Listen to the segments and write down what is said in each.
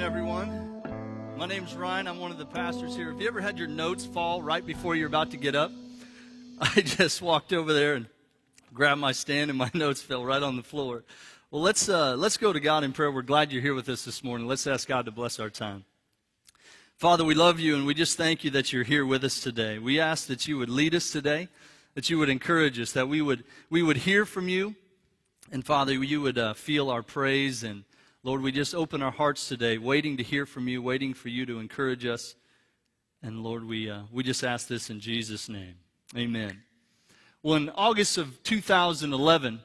everyone. My name's Ryan. I'm one of the pastors here. Have you ever had your notes fall right before you're about to get up? I just walked over there and grabbed my stand, and my notes fell right on the floor. Well, let's uh, let's go to God in prayer. We're glad you're here with us this morning. Let's ask God to bless our time. Father, we love you, and we just thank you that you're here with us today. We ask that you would lead us today, that you would encourage us, that we would we would hear from you, and Father, you would uh, feel our praise and Lord, we just open our hearts today, waiting to hear from you, waiting for you to encourage us. And Lord, we, uh, we just ask this in Jesus' name. Amen. Well, in August of 2011,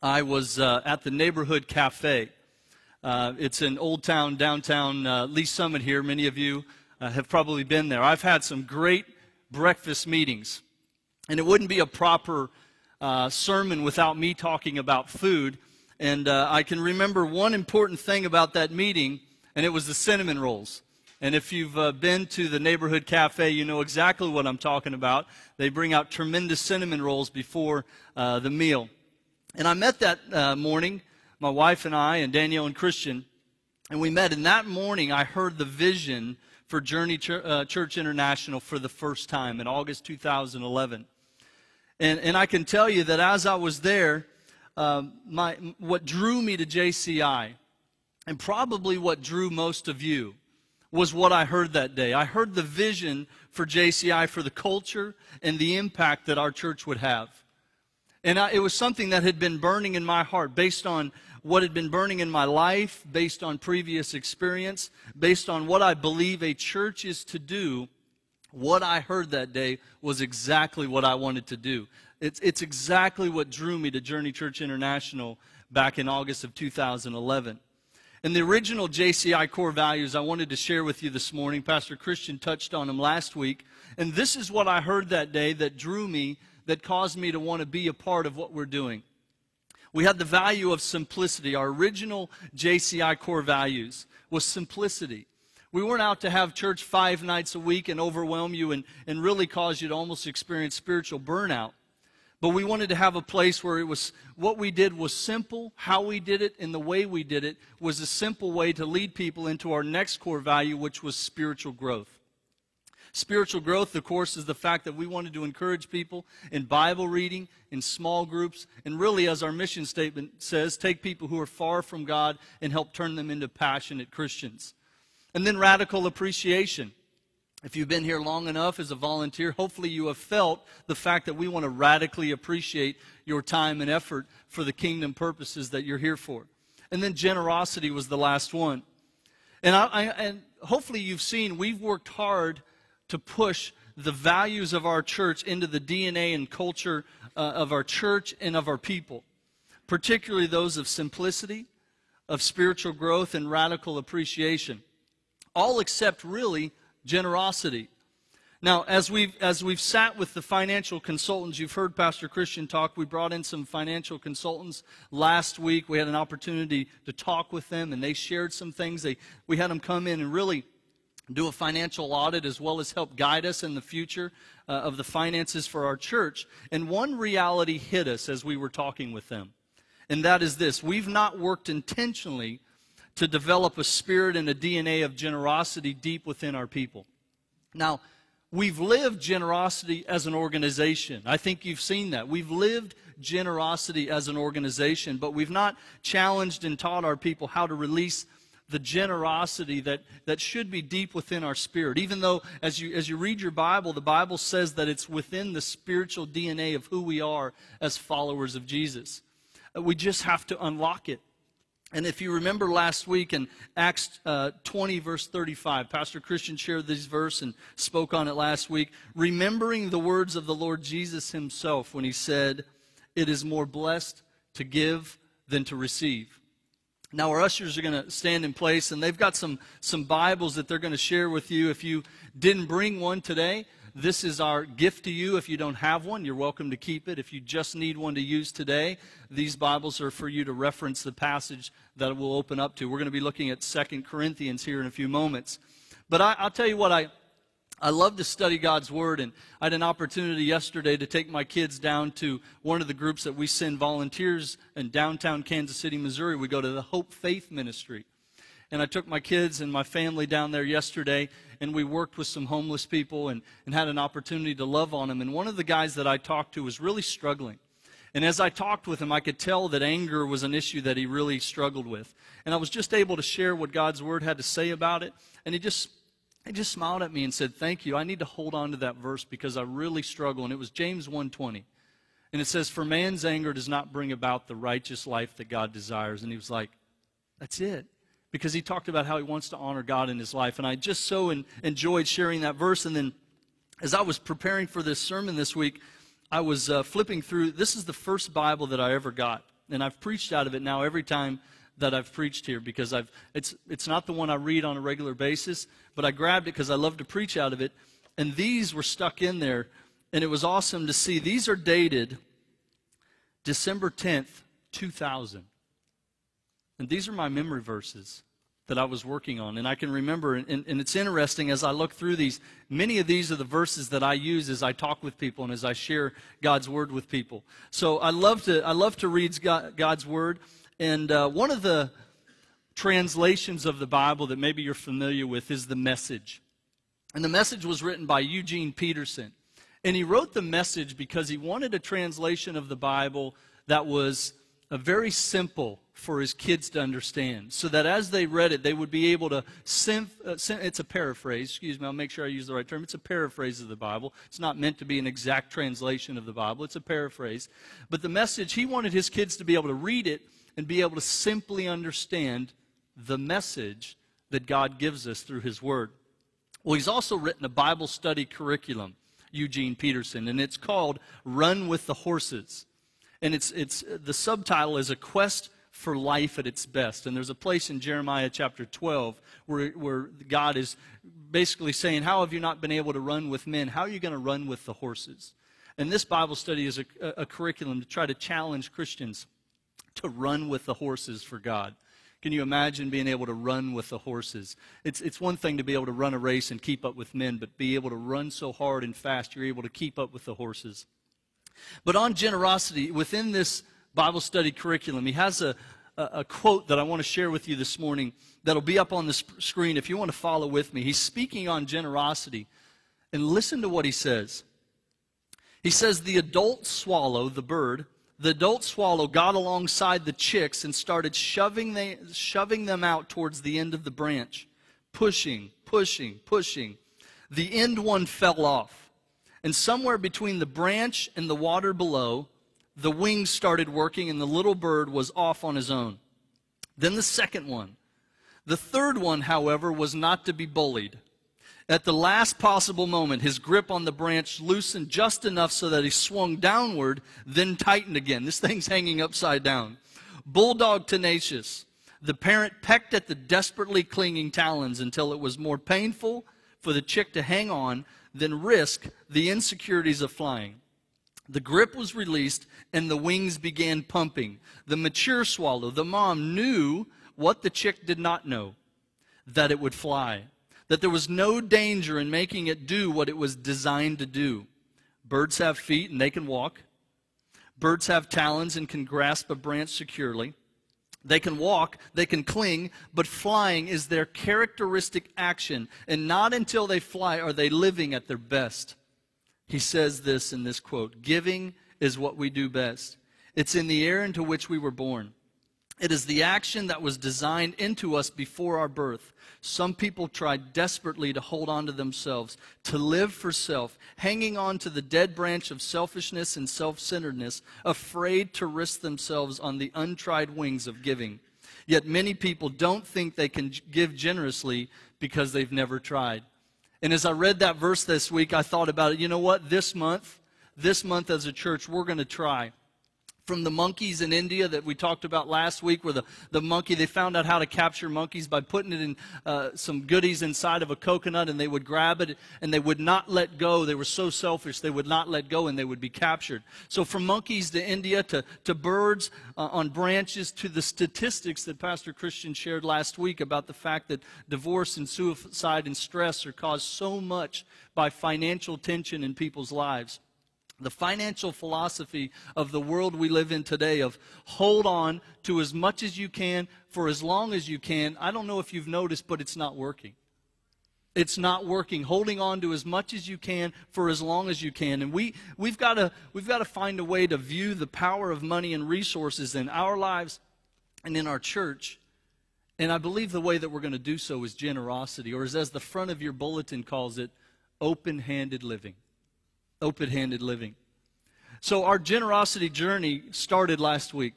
I was uh, at the neighborhood cafe. Uh, it's in Old Town, downtown uh, Lee Summit here. Many of you uh, have probably been there. I've had some great breakfast meetings. And it wouldn't be a proper uh, sermon without me talking about food. And uh, I can remember one important thing about that meeting, and it was the cinnamon rolls. And if you've uh, been to the neighborhood cafe, you know exactly what I'm talking about. They bring out tremendous cinnamon rolls before uh, the meal. And I met that uh, morning, my wife and I, and Danielle and Christian, and we met. And that morning, I heard the vision for Journey Ch- uh, Church International for the first time in August 2011. And, and I can tell you that as I was there, um, my, what drew me to JCI, and probably what drew most of you, was what I heard that day. I heard the vision for JCI, for the culture, and the impact that our church would have. And I, it was something that had been burning in my heart based on what had been burning in my life, based on previous experience, based on what I believe a church is to do. What I heard that day was exactly what I wanted to do. It's, it's exactly what drew me to Journey Church International back in August of 2011. And the original JCI core values I wanted to share with you this morning, Pastor Christian touched on them last week. And this is what I heard that day that drew me, that caused me to want to be a part of what we're doing. We had the value of simplicity. Our original JCI core values was simplicity. We weren't out to have church five nights a week and overwhelm you and, and really cause you to almost experience spiritual burnout. But we wanted to have a place where it was what we did was simple, how we did it, and the way we did it was a simple way to lead people into our next core value, which was spiritual growth. Spiritual growth, of course, is the fact that we wanted to encourage people in Bible reading, in small groups, and really, as our mission statement says, take people who are far from God and help turn them into passionate Christians. And then radical appreciation. If you've been here long enough as a volunteer, hopefully you have felt the fact that we want to radically appreciate your time and effort for the kingdom purposes that you're here for. And then generosity was the last one. And, I, I, and hopefully you've seen we've worked hard to push the values of our church into the DNA and culture uh, of our church and of our people, particularly those of simplicity, of spiritual growth, and radical appreciation. All except really generosity. Now, as we've, as we've sat with the financial consultants, you've heard Pastor Christian talk. We brought in some financial consultants last week. We had an opportunity to talk with them, and they shared some things. They, we had them come in and really do a financial audit as well as help guide us in the future uh, of the finances for our church. And one reality hit us as we were talking with them, and that is this we've not worked intentionally to develop a spirit and a DNA of generosity deep within our people. Now, we've lived generosity as an organization. I think you've seen that. We've lived generosity as an organization, but we've not challenged and taught our people how to release the generosity that, that should be deep within our spirit. Even though, as you, as you read your Bible, the Bible says that it's within the spiritual DNA of who we are as followers of Jesus. We just have to unlock it. And if you remember last week in Acts uh, 20, verse 35, Pastor Christian shared this verse and spoke on it last week, remembering the words of the Lord Jesus himself when he said, It is more blessed to give than to receive. Now, our ushers are going to stand in place, and they've got some, some Bibles that they're going to share with you. If you didn't bring one today, this is our gift to you. If you don't have one, you're welcome to keep it. If you just need one to use today, these Bibles are for you to reference the passage that we'll open up to. We're going to be looking at Second Corinthians here in a few moments. But I, will tell you what, I, I love to study God's Word, and I had an opportunity yesterday to take my kids down to one of the groups that we send volunteers in downtown Kansas City, Missouri. We go to the Hope Faith Ministry. and I took my kids and my family down there yesterday, and we worked with some homeless people and, and had an opportunity to love on them. And one of the guys that I talked to was really struggling. And as I talked with him, I could tell that anger was an issue that he really struggled with. And I was just able to share what God's word had to say about it. And he just he just smiled at me and said, "Thank you. I need to hold on to that verse because I really struggle." And it was James 1:20. And it says, "For man's anger does not bring about the righteous life that God desires." And he was like, "That's it." Because he talked about how he wants to honor God in his life. And I just so enjoyed sharing that verse. And then as I was preparing for this sermon this week, I was uh, flipping through. This is the first Bible that I ever got. And I've preached out of it now every time that I've preached here because I've, it's, it's not the one I read on a regular basis, but I grabbed it because I love to preach out of it. And these were stuck in there. And it was awesome to see. These are dated December 10th, 2000. And these are my memory verses that I was working on. And I can remember, and, and, it's interesting as I look through these, many of these are the verses that I use as I talk with people and as I share God's word with people. So I love to, I love to read God's word. And uh, one of the translations of the Bible that maybe you're familiar with is the message. And the message was written by Eugene Peterson. And he wrote the message because he wanted a translation of the Bible that was very simple for his kids to understand so that as they read it they would be able to synth, uh, it's a paraphrase excuse me i'll make sure i use the right term it's a paraphrase of the bible. It's not meant to be an exact translation of the bible it's a paraphrase. But the message he wanted his kids to be able to read it and be able to simply understand the message that god gives us through his word. Well he's also written a bible study curriculum eugene peterson and it's called run with the horses and it's, it's the subtitle is a quest for life at its best. And there's a place in Jeremiah chapter 12 where, where God is basically saying, How have you not been able to run with men? How are you going to run with the horses? And this Bible study is a, a, curriculum to try to challenge Christians to run with the horses for God. Can you imagine being able to run with the horses? It's, it's one thing to be able to run a race and keep up with men, but be able to run so hard and fast you're able to keep up with the horses. But on generosity, within this Bible study curriculum, he has a, a, a quote that I want to share with you this morning that'll be up on the sp- screen if you want to follow with me. He's speaking on generosity. And listen to what he says. He says, The adult swallow, the bird, the adult swallow got alongside the chicks and started shoving, they, shoving them out towards the end of the branch, pushing, pushing, pushing. The end one fell off. And somewhere between the branch and the water below, the wings started working and the little bird was off on his own. Then the second one. The third one, however, was not to be bullied. At the last possible moment, his grip on the branch loosened just enough so that he swung downward, then tightened again. This thing's hanging upside down. Bulldog tenacious. The parent pecked at the desperately clinging talons until it was more painful for the chick to hang on than risk the insecurities of flying. The grip was released and the wings began pumping. The mature swallow, the mom, knew what the chick did not know that it would fly, that there was no danger in making it do what it was designed to do. Birds have feet and they can walk. Birds have talons and can grasp a branch securely. They can walk, they can cling, but flying is their characteristic action. And not until they fly are they living at their best. He says this in this quote Giving is what we do best. It's in the air into which we were born. It is the action that was designed into us before our birth. Some people try desperately to hold on to themselves, to live for self, hanging on to the dead branch of selfishness and self centeredness, afraid to risk themselves on the untried wings of giving. Yet many people don't think they can give generously because they've never tried. And as I read that verse this week, I thought about it. You know what? This month, this month as a church, we're going to try from the monkeys in India that we talked about last week, where the, the monkey, they found out how to capture monkeys by putting it in uh, some goodies inside of a coconut and they would grab it and they would not let go. They were so selfish, they would not let go and they would be captured. So from monkeys to India to, to birds uh, on branches to the statistics that Pastor Christian shared last week about the fact that divorce and suicide and stress are caused so much by financial tension in people's lives. The financial philosophy of the world we live in today of hold on to as much as you can for as long as you can. I don't know if you've noticed, but it's not working. It's not working. Holding on to as much as you can for as long as you can. And we, we've got to we've got to find a way to view the power of money and resources in our lives and in our church. And I believe the way that we're going to do so is generosity, or as, as the front of your bulletin calls it, open handed living open handed living. So, our generosity journey started last week.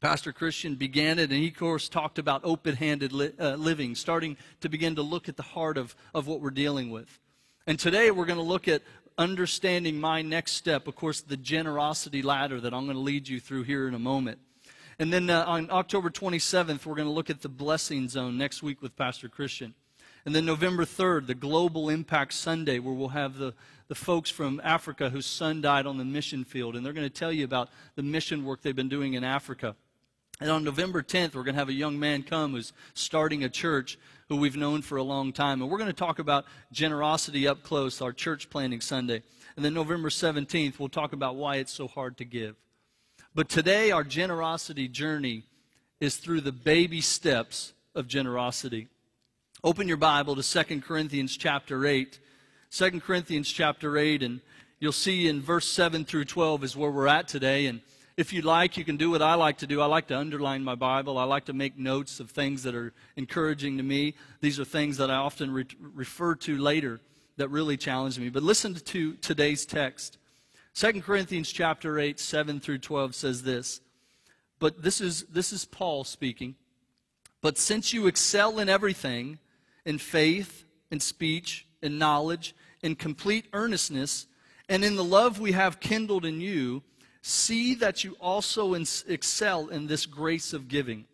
Pastor Christian began it, and he, of course, talked about open handed li- uh, living, starting to begin to look at the heart of, of what we're dealing with. And today we're going to look at understanding my next step, of course, the generosity ladder that I'm going to lead you through here in a moment. And then uh, on October 27th, we're going to look at the blessing zone next week with Pastor Christian. And then November 3rd, the Global Impact Sunday, where we'll have the the folks from Africa whose son died on the mission field, and they're going to tell you about the mission work they've been doing in Africa. And on November 10th, we're going to have a young man come who's starting a church who we've known for a long time. And we're going to talk about generosity up close, our church planning Sunday. And then November 17th, we'll talk about why it's so hard to give. But today, our generosity journey is through the baby steps of generosity. Open your Bible to 2 Corinthians chapter 8. 2 Corinthians chapter 8, and you'll see in verse 7 through 12 is where we're at today. And if you like, you can do what I like to do. I like to underline my Bible. I like to make notes of things that are encouraging to me. These are things that I often re- refer to later that really challenge me. But listen to today's text. 2 Corinthians chapter 8, 7 through 12 says this. But this is, this is Paul speaking. But since you excel in everything, in faith, in speech, in knowledge, in complete earnestness, and in the love we have kindled in you, see that you also excel in this grace of giving.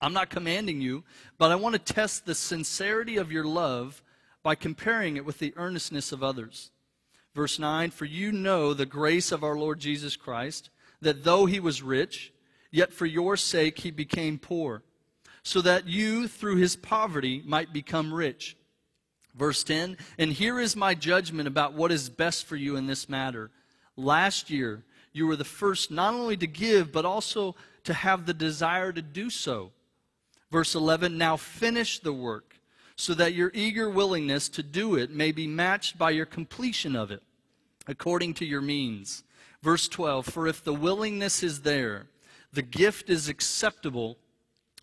I'm not commanding you, but I want to test the sincerity of your love by comparing it with the earnestness of others. Verse 9 For you know the grace of our Lord Jesus Christ, that though he was rich, yet for your sake he became poor, so that you through his poverty might become rich. Verse 10 And here is my judgment about what is best for you in this matter. Last year, you were the first not only to give, but also to have the desire to do so. Verse 11 Now finish the work, so that your eager willingness to do it may be matched by your completion of it, according to your means. Verse 12 For if the willingness is there, the gift is acceptable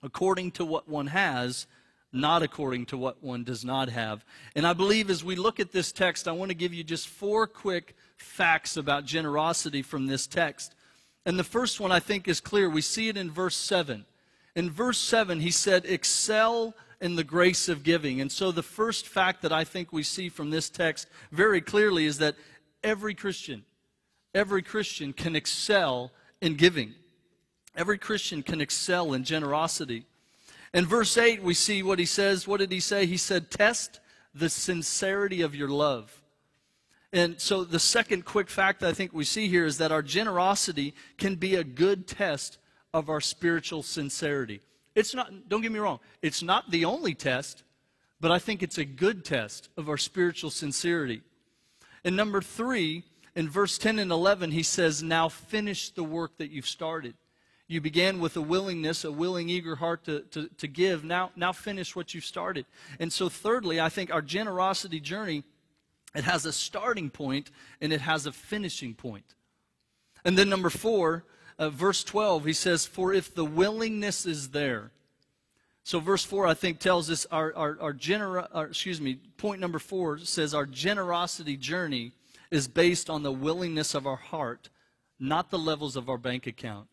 according to what one has not according to what one does not have. And I believe as we look at this text, I want to give you just four quick facts about generosity from this text. And the first one I think is clear. We see it in verse 7. In verse 7, he said, Excel in the grace of giving. And so the first fact that I think we see from this text very clearly is that every Christian, every Christian can excel in giving. Every Christian can excel in generosity. In verse 8, we see what he says. What did he say? He said, Test the sincerity of your love. And so, the second quick fact that I think we see here is that our generosity can be a good test of our spiritual sincerity. It's not, don't get me wrong, it's not the only test, but I think it's a good test of our spiritual sincerity. And number three, in verse 10 and 11, he says, Now finish the work that you've started. You began with a willingness, a willing, eager heart to, to, to give. Now, now finish what you've started. And so, thirdly, I think our generosity journey, it has a starting point and it has a finishing point. And then number four, uh, verse 12, he says, For if the willingness is there. So verse 4, I think, tells us our, our, our, genera, our excuse me, point number four says our generosity journey is based on the willingness of our heart, not the levels of our bank account.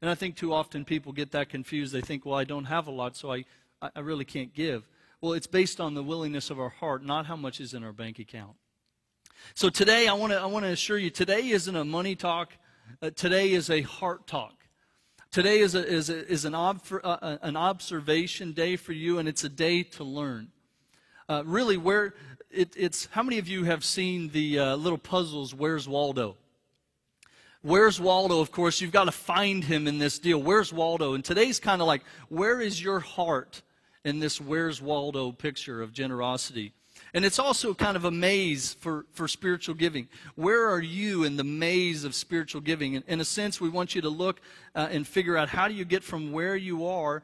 And I think too often people get that confused. They think, well, I don't have a lot, so I, I really can't give. Well, it's based on the willingness of our heart, not how much is in our bank account. So today, I want to I want to assure you, today isn't a money talk. Uh, today is a heart talk. Today is, a, is, a, is an, ob, uh, uh, an observation day for you, and it's a day to learn. Uh, really, where it, it's how many of you have seen the uh, little puzzles? Where's Waldo? Where's Waldo? Of course, you've got to find him in this deal. Where's Waldo? And today's kind of like, where is your heart in this Where's Waldo picture of generosity? And it's also kind of a maze for, for spiritual giving. Where are you in the maze of spiritual giving? In, in a sense, we want you to look uh, and figure out how do you get from where you are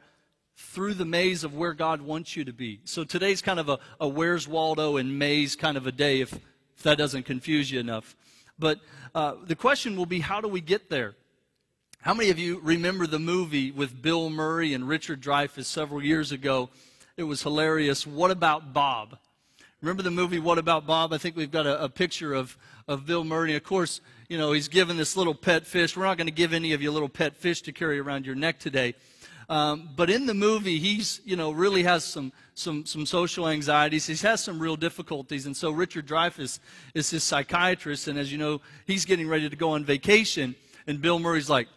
through the maze of where God wants you to be. So today's kind of a, a Where's Waldo and maze kind of a day, if, if that doesn't confuse you enough. But uh, the question will be how do we get there? How many of you remember the movie with Bill Murray and Richard Dreyfuss several years ago? It was hilarious. What about Bob? Remember the movie What About Bob? I think we've got a, a picture of, of Bill Murray. Of course, you know, he's given this little pet fish. We're not going to give any of you a little pet fish to carry around your neck today. Um, but in the movie, he's, you know, really has some, some, some social anxieties. He has some real difficulties. And so Richard Dreyfuss is his psychiatrist. And as you know, he's getting ready to go on vacation. And Bill Murray's like,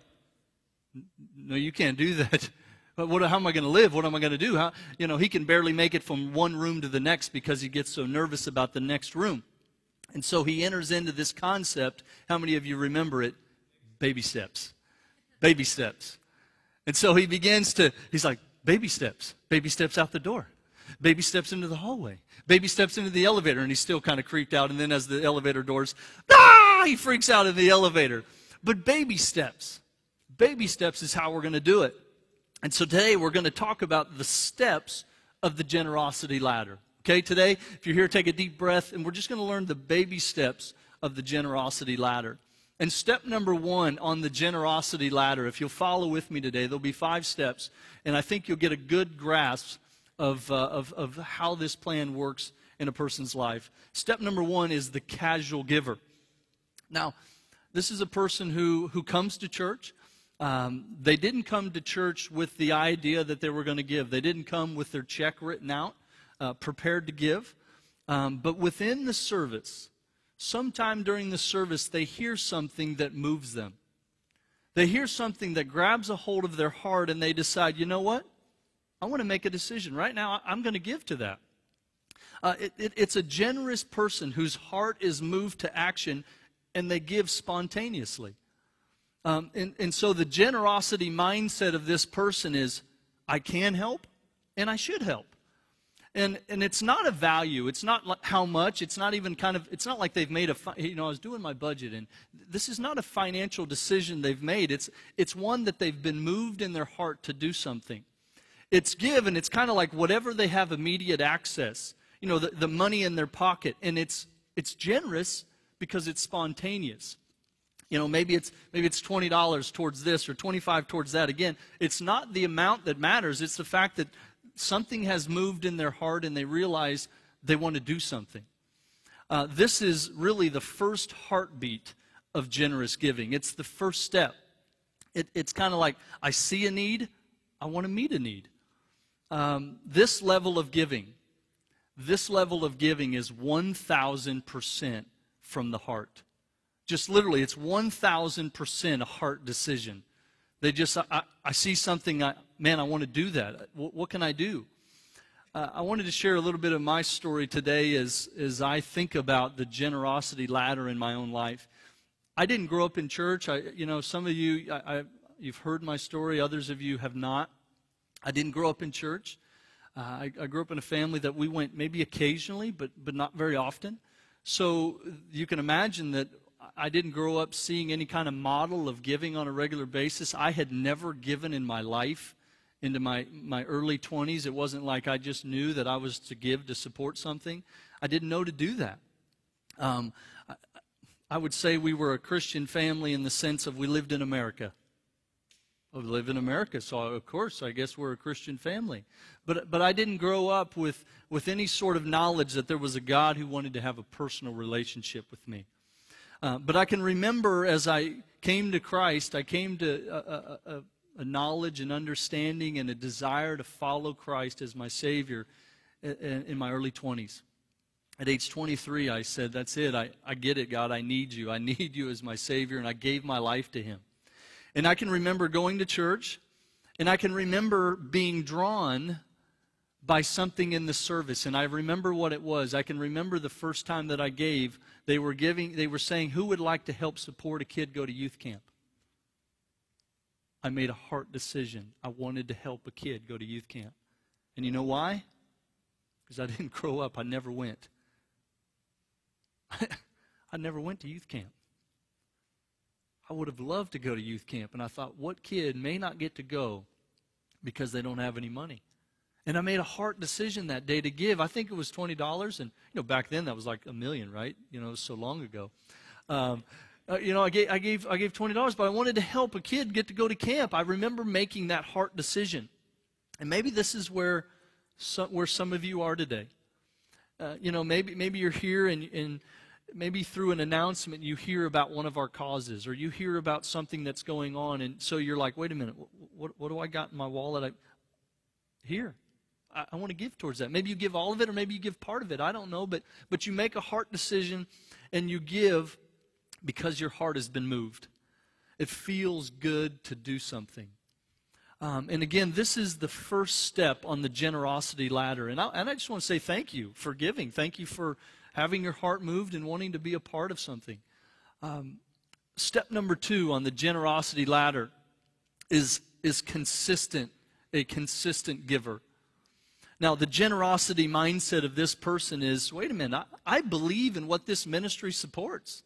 no, you can't do that. What, how am I going to live? What am I going to do? How, you know, he can barely make it from one room to the next because he gets so nervous about the next room. And so he enters into this concept. How many of you remember it? Baby steps. Baby steps. And so he begins to, he's like, baby steps. Baby steps out the door. Baby steps into the hallway. Baby steps into the elevator, and he's still kind of creeped out. And then as the elevator doors, ah, he freaks out in the elevator. But baby steps. Baby steps is how we're going to do it. And so today we're going to talk about the steps of the generosity ladder. Okay, today, if you're here, take a deep breath, and we're just going to learn the baby steps of the generosity ladder. And step number one on the generosity ladder, if you'll follow with me today, there'll be five steps, and I think you'll get a good grasp of, uh, of, of how this plan works in a person's life. Step number one is the casual giver. Now, this is a person who, who comes to church. Um, they didn't come to church with the idea that they were going to give. They didn't come with their check written out, uh, prepared to give. Um, but within the service, sometime during the service, they hear something that moves them. They hear something that grabs a hold of their heart and they decide, you know what? I want to make a decision. Right now, I'm going to give to that. Uh, it, it, it's a generous person whose heart is moved to action and they give spontaneously. Um, and, and so the generosity mindset of this person is I can help and I should help. And, and it's not a value. It's not like how much. It's not even kind of, it's not like they've made a, you know, I was doing my budget and this is not a financial decision they've made. It's, it's one that they've been moved in their heart to do something. It's give and it's kind of like whatever they have immediate access, you know, the, the money in their pocket. And it's, it's generous because it's spontaneous you know maybe it's maybe it's $20 towards this or 25 towards that again it's not the amount that matters it's the fact that something has moved in their heart and they realize they want to do something. Uh, this is really the first heartbeat of generous giving. It's the first step. It, it's kind of like i see a need i want to meet a need. Um, this level of giving this level of giving is 1000% from the heart. Just literally, it's 1,000% a heart decision. They just, I, I see something, I, man, I want to do that. What, what can I do? Uh, I wanted to share a little bit of my story today as, as I think about the generosity ladder in my own life. I didn't grow up in church. I, you know, some of you, I, I, you've heard my story. Others of you have not. I didn't grow up in church. Uh, I, I, grew up in a family that we went maybe occasionally, but, but not very often. So you can imagine that I didn't grow up seeing any kind of model of giving on a regular basis. I had never given in my life into my, my early 20s. It wasn't like I just knew that I was to give to support something. I didn't know to do that. Um, I, I, would say we were a Christian family in the sense of we lived in America. We live in America, so of course, I guess we're a Christian family. But, but I didn't grow up with, with any sort of knowledge that there was a God who wanted to have a personal relationship with me. Uh, but I can remember as I came to Christ, I came to a, a, a, knowledge and understanding and a desire to follow Christ as my Savior in, in my early 20s. At age 23, I said, That's it. I, I get it, God. I need you. I need you as my Savior. And I gave my life to Him. And I can remember going to church, and I can remember being drawn by something in the service and i remember what it was i can remember the first time that i gave they were giving they were saying who would like to help support a kid go to youth camp i made a heart decision i wanted to help a kid go to youth camp and you know why because i didn't grow up i never went I never went to youth camp. I would have loved to go to youth camp. And I thought, what kid may not get to go because they don't have any money? And I made a heart decision that day to give. I think it was $20. And, you know, back then that was like a million, right? You know, so long ago. Um, uh, you know, I gave, I, gave, I gave $20, but I wanted to help a kid get to go to camp. I remember making that heart decision. And maybe this is where some, where some of you are today. Uh, you know, maybe, maybe you're here and, and maybe through an announcement you hear about one of our causes or you hear about something that's going on. And so you're like, wait a minute, what, what do I got in my wallet? I, here. I, I want to give towards that. Maybe you give all of it or maybe you give part of it. I don't know. But, but you make a heart decision and you give because your heart has been moved. It feels good to do something. Um, and again, this is the first step on the generosity ladder. And I, and I just want to say thank you for giving. Thank you for having your heart moved and wanting to be a part of something. Um, step number two on the generosity ladder is, is consistent, a consistent giver. Now, the generosity mindset of this person is wait a minute, I, I believe in what this ministry supports.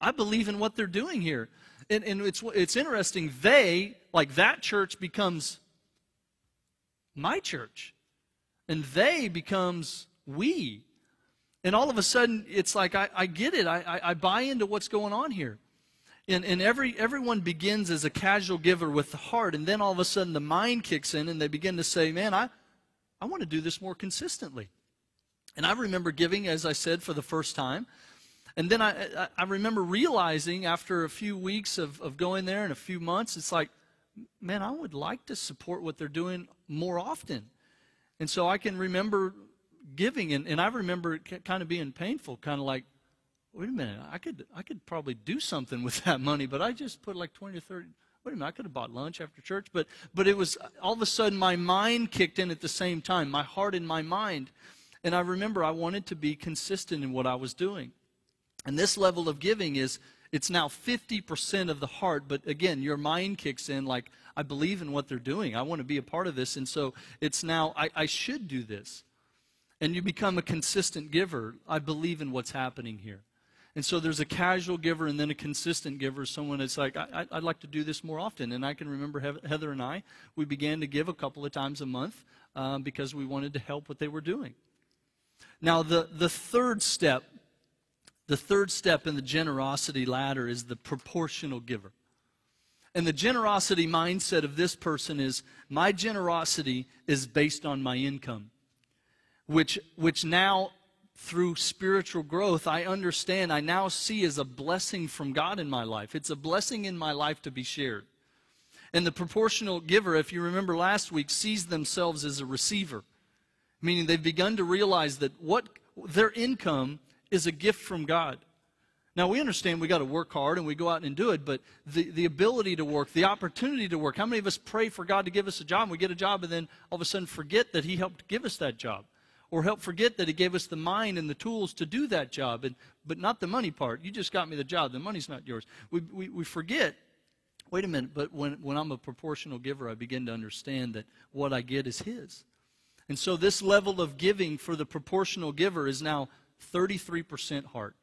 I believe in what they're doing here. And, and it's, it's interesting, they, like that church, becomes my church. And they becomes we. And all of a sudden, it's like, I, I get it. I, I, I buy into what's going on here. And, and every, everyone begins as a casual giver with the heart, and then all of a sudden the mind kicks in, and they begin to say, Man, I, I want to do this more consistently. And I remember giving, as I said, for the first time. And then I, I remember realizing after a few weeks of, of going there and a few months, it's like, man, I would like to support what they're doing more often. And so I can remember giving, and, and I remember it kind of being painful, kind of like, wait a minute, I could, I could probably do something with that money, but I just put like 20 or 30. Wait a minute, I could have bought lunch after church, but, but it was all of a sudden my mind kicked in at the same time, my heart and my mind. And I remember I wanted to be consistent in what I was doing. And this level of giving is, it's now 50% of the heart, but again, your mind kicks in like, I believe in what they're doing. I want to be a part of this. And so it's now, I, I should do this. And you become a consistent giver. I believe in what's happening here. And so there's a casual giver and then a consistent giver, someone that's like, I, would like to do this more often. And I can remember Heather and I, we began to give a couple of times a month um, because we wanted to help what they were doing. Now, the, the third step the third step in the generosity ladder is the proportional giver. And the generosity mindset of this person is my generosity is based on my income, which, which now, through spiritual growth, I understand, I now see as a blessing from God in my life. It's a blessing in my life to be shared. And the proportional giver, if you remember last week, sees themselves as a receiver, meaning they've begun to realize that what their income is a gift from God. Now, we understand we got to work hard and we go out and do it, but the, the ability to work, the opportunity to work, how many of us pray for God to give us a job and we get a job and then all of a sudden forget that He helped give us that job? Or help forget that He gave us the mind and the tools to do that job, and, but not the money part. You just got me the job, the money's not yours. We, we, we forget wait a minute, but when, when I'm a proportional giver, I begin to understand that what I get is His. And so this level of giving for the proportional giver is now 33% heart.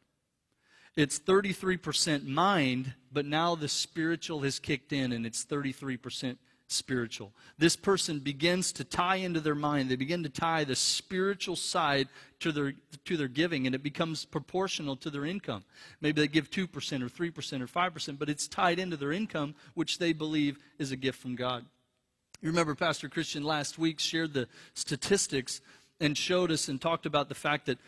It's 33% mind, but now the spiritual has kicked in and it's 33% spiritual. This person begins to tie into their mind. They begin to tie the spiritual side to their to their giving and it becomes proportional to their income. Maybe they give 2% or 3% or 5%, but it's tied into their income which they believe is a gift from God. You remember Pastor Christian last week shared the statistics and showed us and talked about the fact that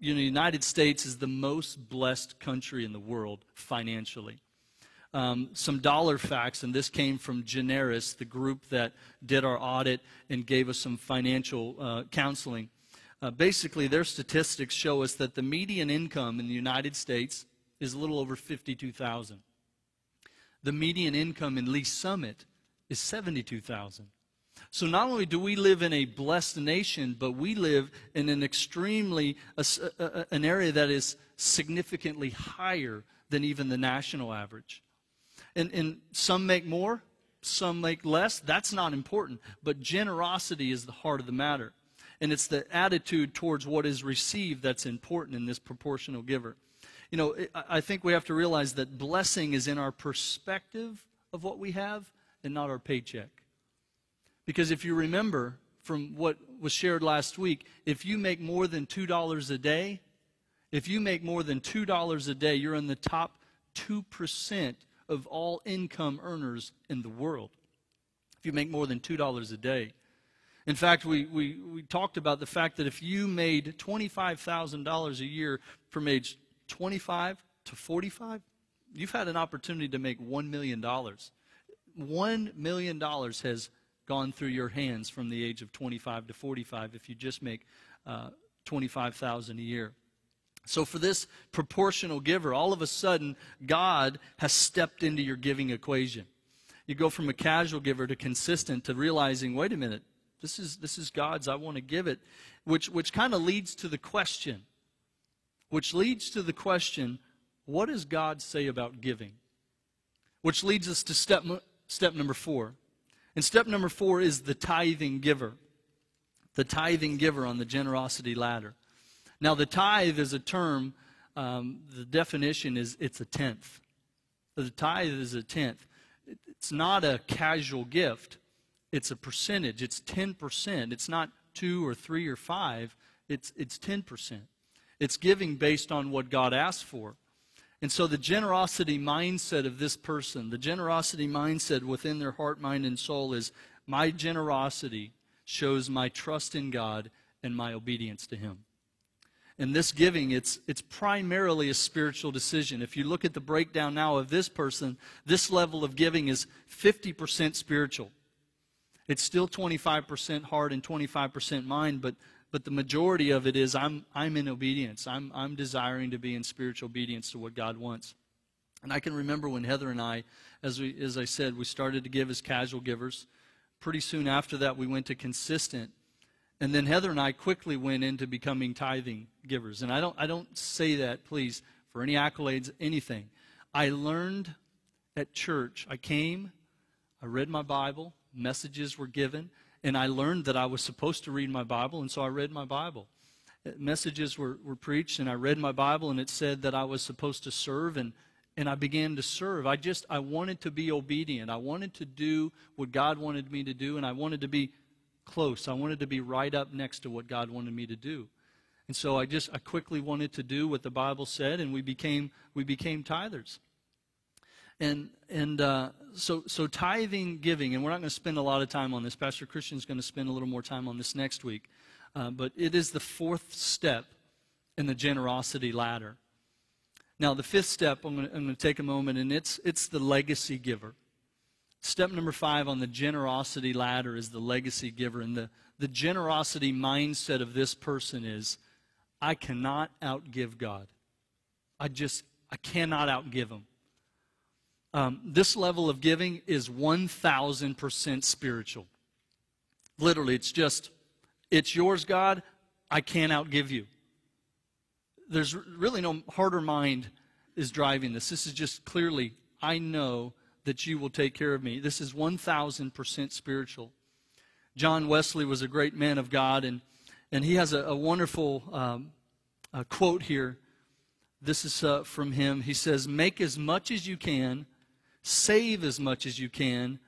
you know, the United States is the most blessed country in the world financially. Um, some dollar facts, and this came from Generis, the group that did our audit and gave us some financial uh, counseling. Uh, basically, their statistics show us that the median income in the United States is a little over 52,000. The median income in Lee's Summit is 72,000. So not only do we live in a blessed nation, but we live in an extremely, an area that is significantly higher than even the national average. And, and some make more, some make less. That's not important. But generosity is the heart of the matter. And it's the attitude towards what is received that's important in this proportional giver. You know, I think we have to realize that blessing is in our perspective of what we have and not our paycheck. Because if you remember from what was shared last week, if you make more than $2 a day, if you make more than $2 a day, you're in the top 2% of all income earners in the world. If you make more than $2 a day. In fact, we, we, we talked about the fact that if you made $25,000 a year from age 25 to 45, you've had an opportunity to make $1 million. $1 million has gone through your hands from the age of 25 to 45 if you just make uh, 25,000 a year. So for this proportional giver, all of a sudden God has stepped into your giving equation. You go from a casual giver to consistent to realizing, wait a minute, this is this is God's, I want to give it, which which kind of leads to the question. Which leads to the question, what does God say about giving? Which leads us to step step number 4. And step number four is the tithing giver. The tithing giver on the generosity ladder. Now, the tithe is a term, um, the definition is it's a tenth. The tithe is a tenth. It's not a casual gift, it's a percentage. It's 10%. It's not two or three or five, it's, it's 10%. It's giving based on what God asked for. And so the generosity mindset of this person, the generosity mindset within their heart, mind, and soul is my generosity shows my trust in God and my obedience to Him. And this giving, it's, it's primarily a spiritual decision. If you look at the breakdown now of this person, this level of giving is 50% spiritual. It's still 25% heart and 25% mind, but but the majority of it is I'm, I'm in obedience. I'm, I'm desiring to be in spiritual obedience to what God wants. And I can remember when Heather and I, as, we, as I said, we started to give as casual givers. Pretty soon after that, we went to consistent. And then Heather and I quickly went into becoming tithing givers. And I don't, I don't say that, please, for any accolades, anything. I learned at church. I came, I read my Bible, messages were given, and I learned that I was supposed to read my Bible, and so I read my Bible. Uh, messages were, were preached, and I read my Bible, and it said that I was supposed to serve, and, and I began to serve. I just, I wanted to be obedient. I wanted to do what God wanted me to do, and I wanted to be close. I wanted to be right up next to what God wanted me to do. And so I just, I quickly wanted to do what the Bible said, and we became, we became tithers. And, and uh, so, so tithing, giving, and we're not going to spend a lot of time on this. Pastor Christian's going to spend a little more time on this next week. Uh, but it is the fourth step in the generosity ladder. Now, the fifth step, I'm going, to, take a moment, and it's, it's the legacy giver. Step number five on the generosity ladder is the legacy giver. And the, the generosity mindset of this person is I cannot outgive God. I just, I cannot outgive him. Um, this level of giving is 1,000% spiritual. Literally, it's just, it's yours, God. I can't outgive you. There's really no harder mind is driving this. This is just clearly, I know that you will take care of me. This is 1,000% spiritual. John Wesley was a great man of God, and, and he has a, a wonderful um, a quote here. This is uh, from him. He says, Make as much as you can save as much as you can,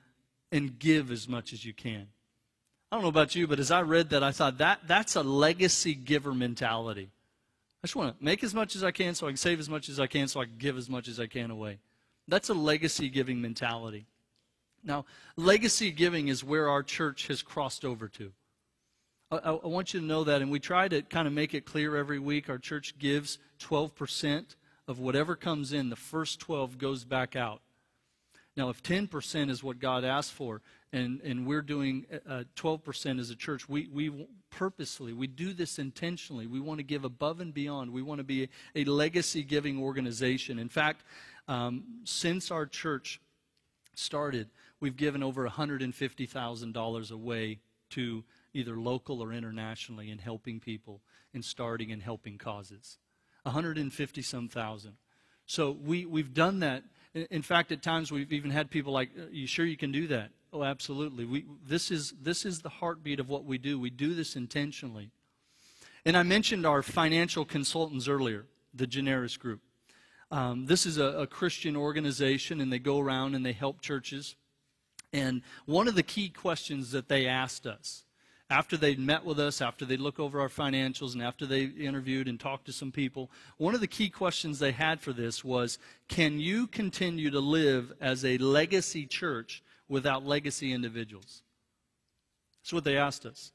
and give as much as you can. I don't know about you, but as I read that, I thought that that's a legacy giver mentality. I just want to make as much as I can so I can save as much as I can so I can give as much as I can away. That's a legacy giving mentality. Now, legacy giving is where our church has crossed over to. I, I, want you to know that, and we try to kind of make it clear every week. Our church gives 12% of whatever comes in, the first 12 goes back out. Now, if 10% is what God asked for, and, and we're doing uh, 12% as a church, we, we purposely, we do this intentionally. We want to give above and beyond. We want to be a, a legacy giving organization. In fact, um, since our church started, we've given over $150,000 away to either local or internationally in helping people, in starting and helping causes. 150 some thousand. So we, we've done that in fact, at times we've even had people like, you sure you can do that? Oh, absolutely. We, this, is, this is the heartbeat of what we do. We do this intentionally. And I mentioned our financial consultants earlier, the Generis Group. Um, this is a, a Christian organization, and they go around and they help churches. And one of the key questions that they asked us after they'd met with us, after they look over our financials, and after they interviewed and talked to some people, one of the key questions they had for this was Can you continue to live as a legacy church without legacy individuals? That's what they asked us.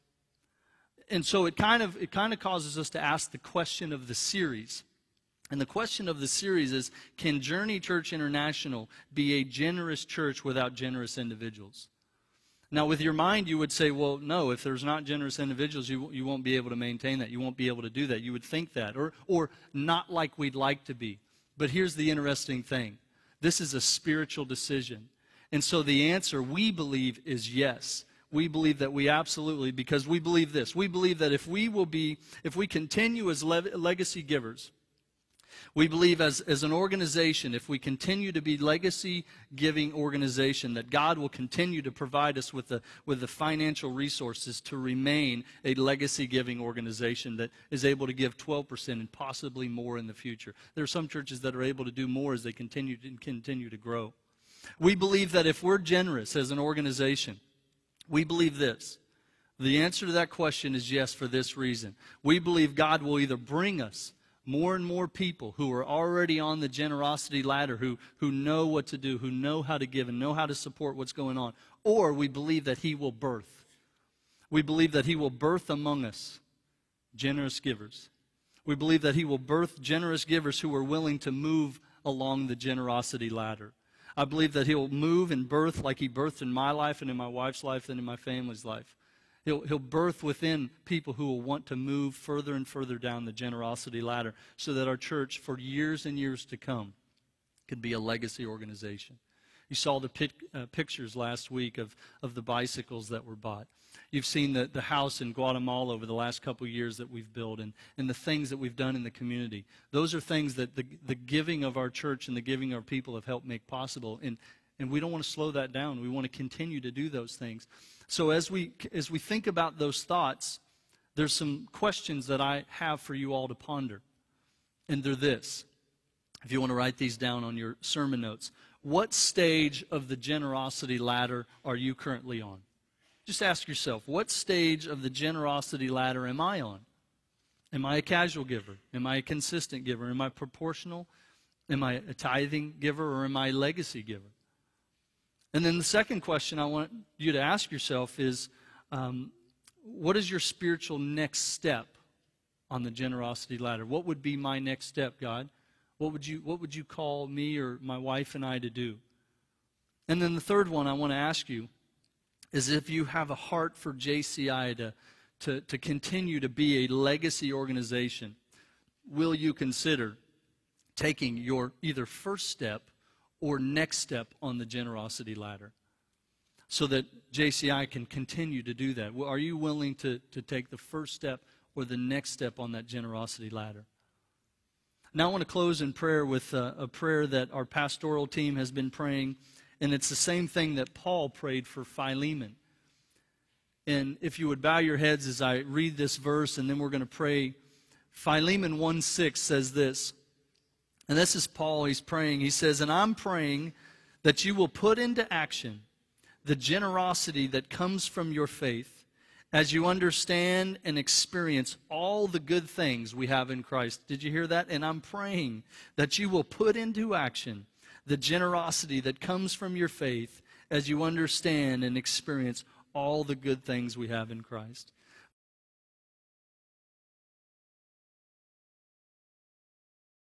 And so it kind of, it kind of causes us to ask the question of the series. And the question of the series is Can Journey Church International be a generous church without generous individuals? Now, with your mind, you would say, well, no, if there's not generous individuals, you, you won't be able to maintain that. You won't be able to do that. You would think that. Or, or not like we'd like to be. But here's the interesting thing this is a spiritual decision. And so the answer, we believe, is yes. We believe that we absolutely, because we believe this. We believe that if we will be, if we continue as le- legacy givers, we believe as, as an organization, if we continue to be legacy giving organization, that God will continue to provide us with the, with the financial resources to remain a legacy giving organization that is able to give 12% and possibly more in the future. There are some churches that are able to do more as they continue to continue to grow. We believe that if we're generous as an organization, we believe this. The answer to that question is yes for this reason. We believe God will either bring us more and more people who are already on the generosity ladder, who, who know what to do, who know how to give, and know how to support what's going on. Or we believe that He will birth. We believe that He will birth among us generous givers. We believe that He will birth generous givers who are willing to move along the generosity ladder. I believe that He'll move and birth like He birthed in my life and in my wife's life and in my family's life. He'll, he'll birth within people who will want to move further and further down the generosity ladder so that our church, for years and years to come, could be a legacy organization. You saw the pic, uh, pictures last week of, of the bicycles that were bought. You've seen the, the house in Guatemala over the last couple years that we've built and, and the things that we've done in the community. Those are things that the, the giving of our church and the giving of our people have helped make possible. And, and we don't want to slow that down. We want to continue to do those things. So as we as we think about those thoughts, there's some questions that I have for you all to ponder. And they're this. If you want to write these down on your sermon notes, what stage of the generosity ladder are you currently on? Just ask yourself, what stage of the generosity ladder am I on? Am I a casual giver? Am I a consistent giver? Am I proportional? Am I a tithing giver or am I a legacy giver? And then the second question I want you to ask yourself is um, what is your spiritual next step on the generosity ladder? What would be my next step, God? What would you, what would you call me or my wife and I to do? And then the third one I want to ask you is if you have a heart for JCI to, to, to continue to be a legacy organization, will you consider taking your either first step or next step on the generosity ladder so that JCI can continue to do that? Are you willing to, to take the first step or the next step on that generosity ladder? Now, I want to close in prayer with a, a prayer that our pastoral team has been praying, and it's the same thing that Paul prayed for Philemon. And if you would bow your heads as I read this verse, and then we're going to pray. Philemon 1 6 says this and this is Paul, he's praying. He says, And I'm praying that you will put into action the generosity that comes from your faith as you understand and experience all the good things we have in Christ. Did you hear that? And I'm praying that you will put into action the generosity that comes from your faith as you understand and experience all the good things we have in Christ.